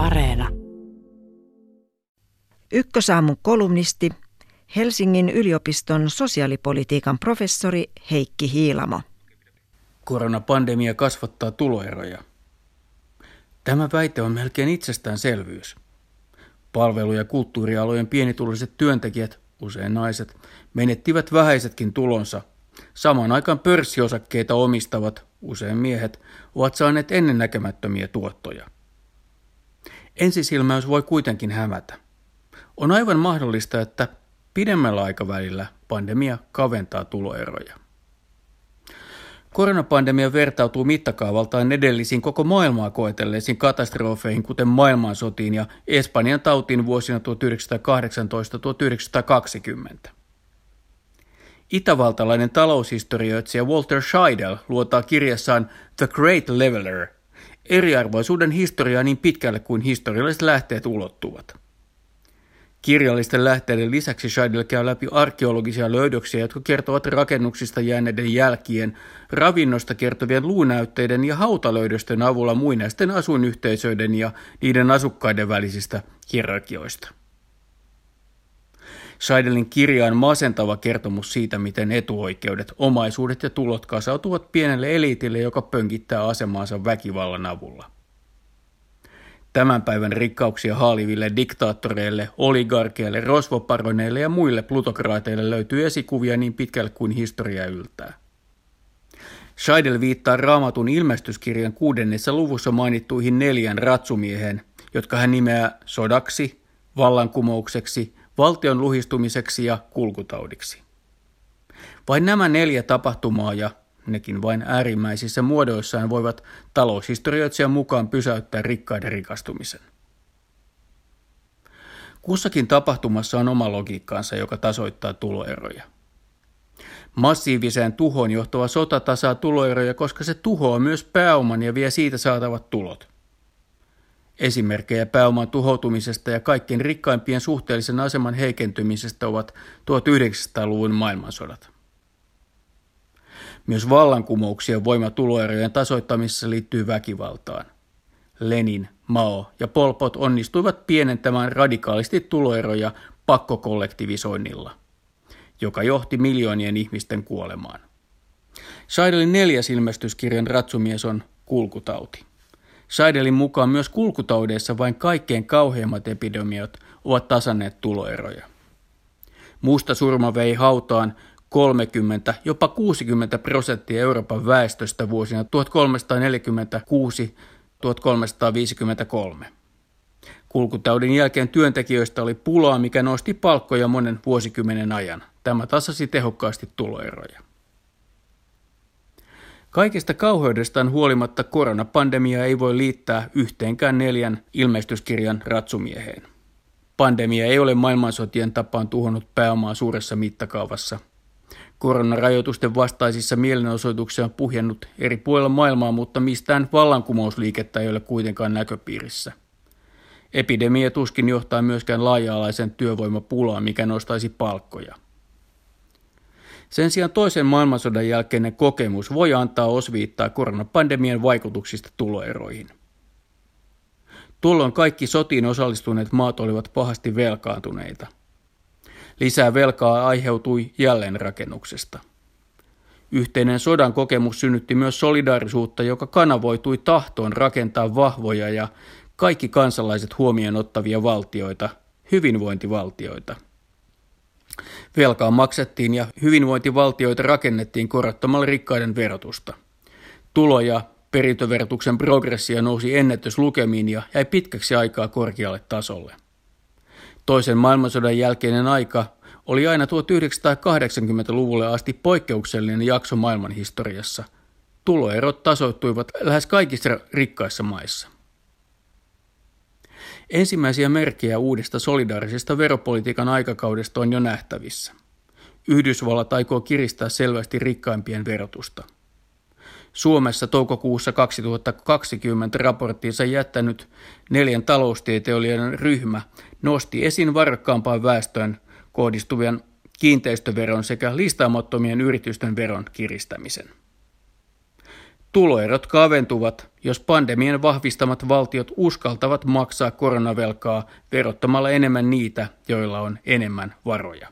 Areena. Ykkösaamun kolumnisti, Helsingin yliopiston sosiaalipolitiikan professori Heikki Hiilamo. Koronapandemia kasvattaa tuloeroja. Tämä väite on melkein itsestäänselvyys. Palvelu- ja kulttuurialojen pienituloiset työntekijät, usein naiset, menettivät vähäisetkin tulonsa. Samaan aikaan pörssiosakkeita omistavat, usein miehet, ovat saaneet ennennäkemättömiä tuottoja. Ensisilmäys voi kuitenkin hämätä. On aivan mahdollista, että pidemmällä aikavälillä pandemia kaventaa tuloeroja. Koronapandemia vertautuu mittakaavaltaan edellisiin koko maailmaa koetelleisiin katastrofeihin, kuten maailmansotiin ja Espanjan tautiin vuosina 1918-1920. Itävaltalainen taloushistorioitsija Walter Scheidel luotaa kirjassaan The Great Leveler eriarvoisuuden historiaa niin pitkälle kuin historialliset lähteet ulottuvat. Kirjallisten lähteiden lisäksi Scheidel käy läpi arkeologisia löydöksiä, jotka kertovat rakennuksista jääneiden jälkien, ravinnosta kertovien luunäytteiden ja hautalöydösten avulla muinaisten asuinyhteisöiden ja niiden asukkaiden välisistä hierarkioista. Scheidelin kirja on masentava kertomus siitä, miten etuoikeudet, omaisuudet ja tulot kasautuvat pienelle eliitille, joka pönkittää asemaansa väkivallan avulla. Tämän päivän rikkauksia haaliville diktaattoreille, oligarkeille, rosvoparoneille ja muille plutokraateille löytyy esikuvia niin pitkälle kuin historia yltää. Scheidel viittaa raamatun ilmestyskirjan kuudennessa luvussa mainittuihin neljän ratsumiehen, jotka hän nimeää sodaksi, vallankumoukseksi, valtion luhistumiseksi ja kulkutaudiksi. Vain nämä neljä tapahtumaa ja nekin vain äärimmäisissä muodoissaan voivat taloushistorioitsijan mukaan pysäyttää rikkaiden rikastumisen. Kussakin tapahtumassa on oma logiikkaansa, joka tasoittaa tuloeroja. Massiiviseen tuhoon johtava sota tasaa tuloeroja, koska se tuhoaa myös pääoman ja vie siitä saatavat tulot. Esimerkkejä pääoman tuhoutumisesta ja kaikkien rikkaimpien suhteellisen aseman heikentymisestä ovat 1900-luvun maailmansodat. Myös vallankumouksien voima tuloerojen tasoittamisessa liittyy väkivaltaan. Lenin, Mao ja Pol Pot onnistuivat pienentämään radikaalisti tuloeroja pakkokollektivisoinnilla, joka johti miljoonien ihmisten kuolemaan. Seidelin neljäs ilmestyskirjan ratsumies on kulkutauti. Seidelin mukaan myös kulkutaudeissa vain kaikkein kauheimmat epidemiat ovat tasanneet tuloeroja. Musta surma vei hautaan 30, jopa 60 prosenttia Euroopan väestöstä vuosina 1346-1353. Kulkutaudin jälkeen työntekijöistä oli pulaa, mikä nosti palkkoja monen vuosikymmenen ajan. Tämä tasasi tehokkaasti tuloeroja. Kaikesta kauheudestaan huolimatta koronapandemia ei voi liittää yhteenkään neljän ilmestyskirjan ratsumieheen. Pandemia ei ole maailmansotien tapaan tuhonnut pääomaa suuressa mittakaavassa – Koronarajoitusten vastaisissa mielenosoituksissa on puhjennut eri puolilla maailmaa, mutta mistään vallankumousliikettä ei ole kuitenkaan näköpiirissä. Epidemia tuskin johtaa myöskään laaja-alaisen työvoimapulaan, mikä nostaisi palkkoja. Sen sijaan toisen maailmansodan jälkeinen kokemus voi antaa osviittaa koronapandemian vaikutuksista tuloeroihin. Tuolloin kaikki sotiin osallistuneet maat olivat pahasti velkaantuneita – Lisää velkaa aiheutui jälleenrakennuksesta. Yhteinen sodan kokemus synnytti myös solidaarisuutta, joka kanavoitui tahtoon rakentaa vahvoja ja kaikki kansalaiset huomioon ottavia valtioita, hyvinvointivaltioita. Velkaa maksettiin ja hyvinvointivaltioita rakennettiin korottamalla rikkaiden verotusta. Tulo- ja perintöverotuksen progressio nousi ennätyslukemiin ja jäi pitkäksi aikaa korkealle tasolle. Toisen maailmansodan jälkeinen aika oli aina 1980-luvulle asti poikkeuksellinen jakso maailman historiassa. Tuloerot tasoittuivat lähes kaikissa rikkaissa maissa. Ensimmäisiä merkkejä uudesta solidaarisesta veropolitiikan aikakaudesta on jo nähtävissä. Yhdysvallat aikoo kiristää selvästi rikkaimpien verotusta – Suomessa toukokuussa 2020 raporttiinsa jättänyt neljän taloustieteilijöiden ryhmä nosti esiin varakkaampaan väestöön kohdistuvien kiinteistöveron sekä listaamattomien yritysten veron kiristämisen. Tuloerot kaventuvat, jos pandemian vahvistamat valtiot uskaltavat maksaa koronavelkaa verottamalla enemmän niitä, joilla on enemmän varoja.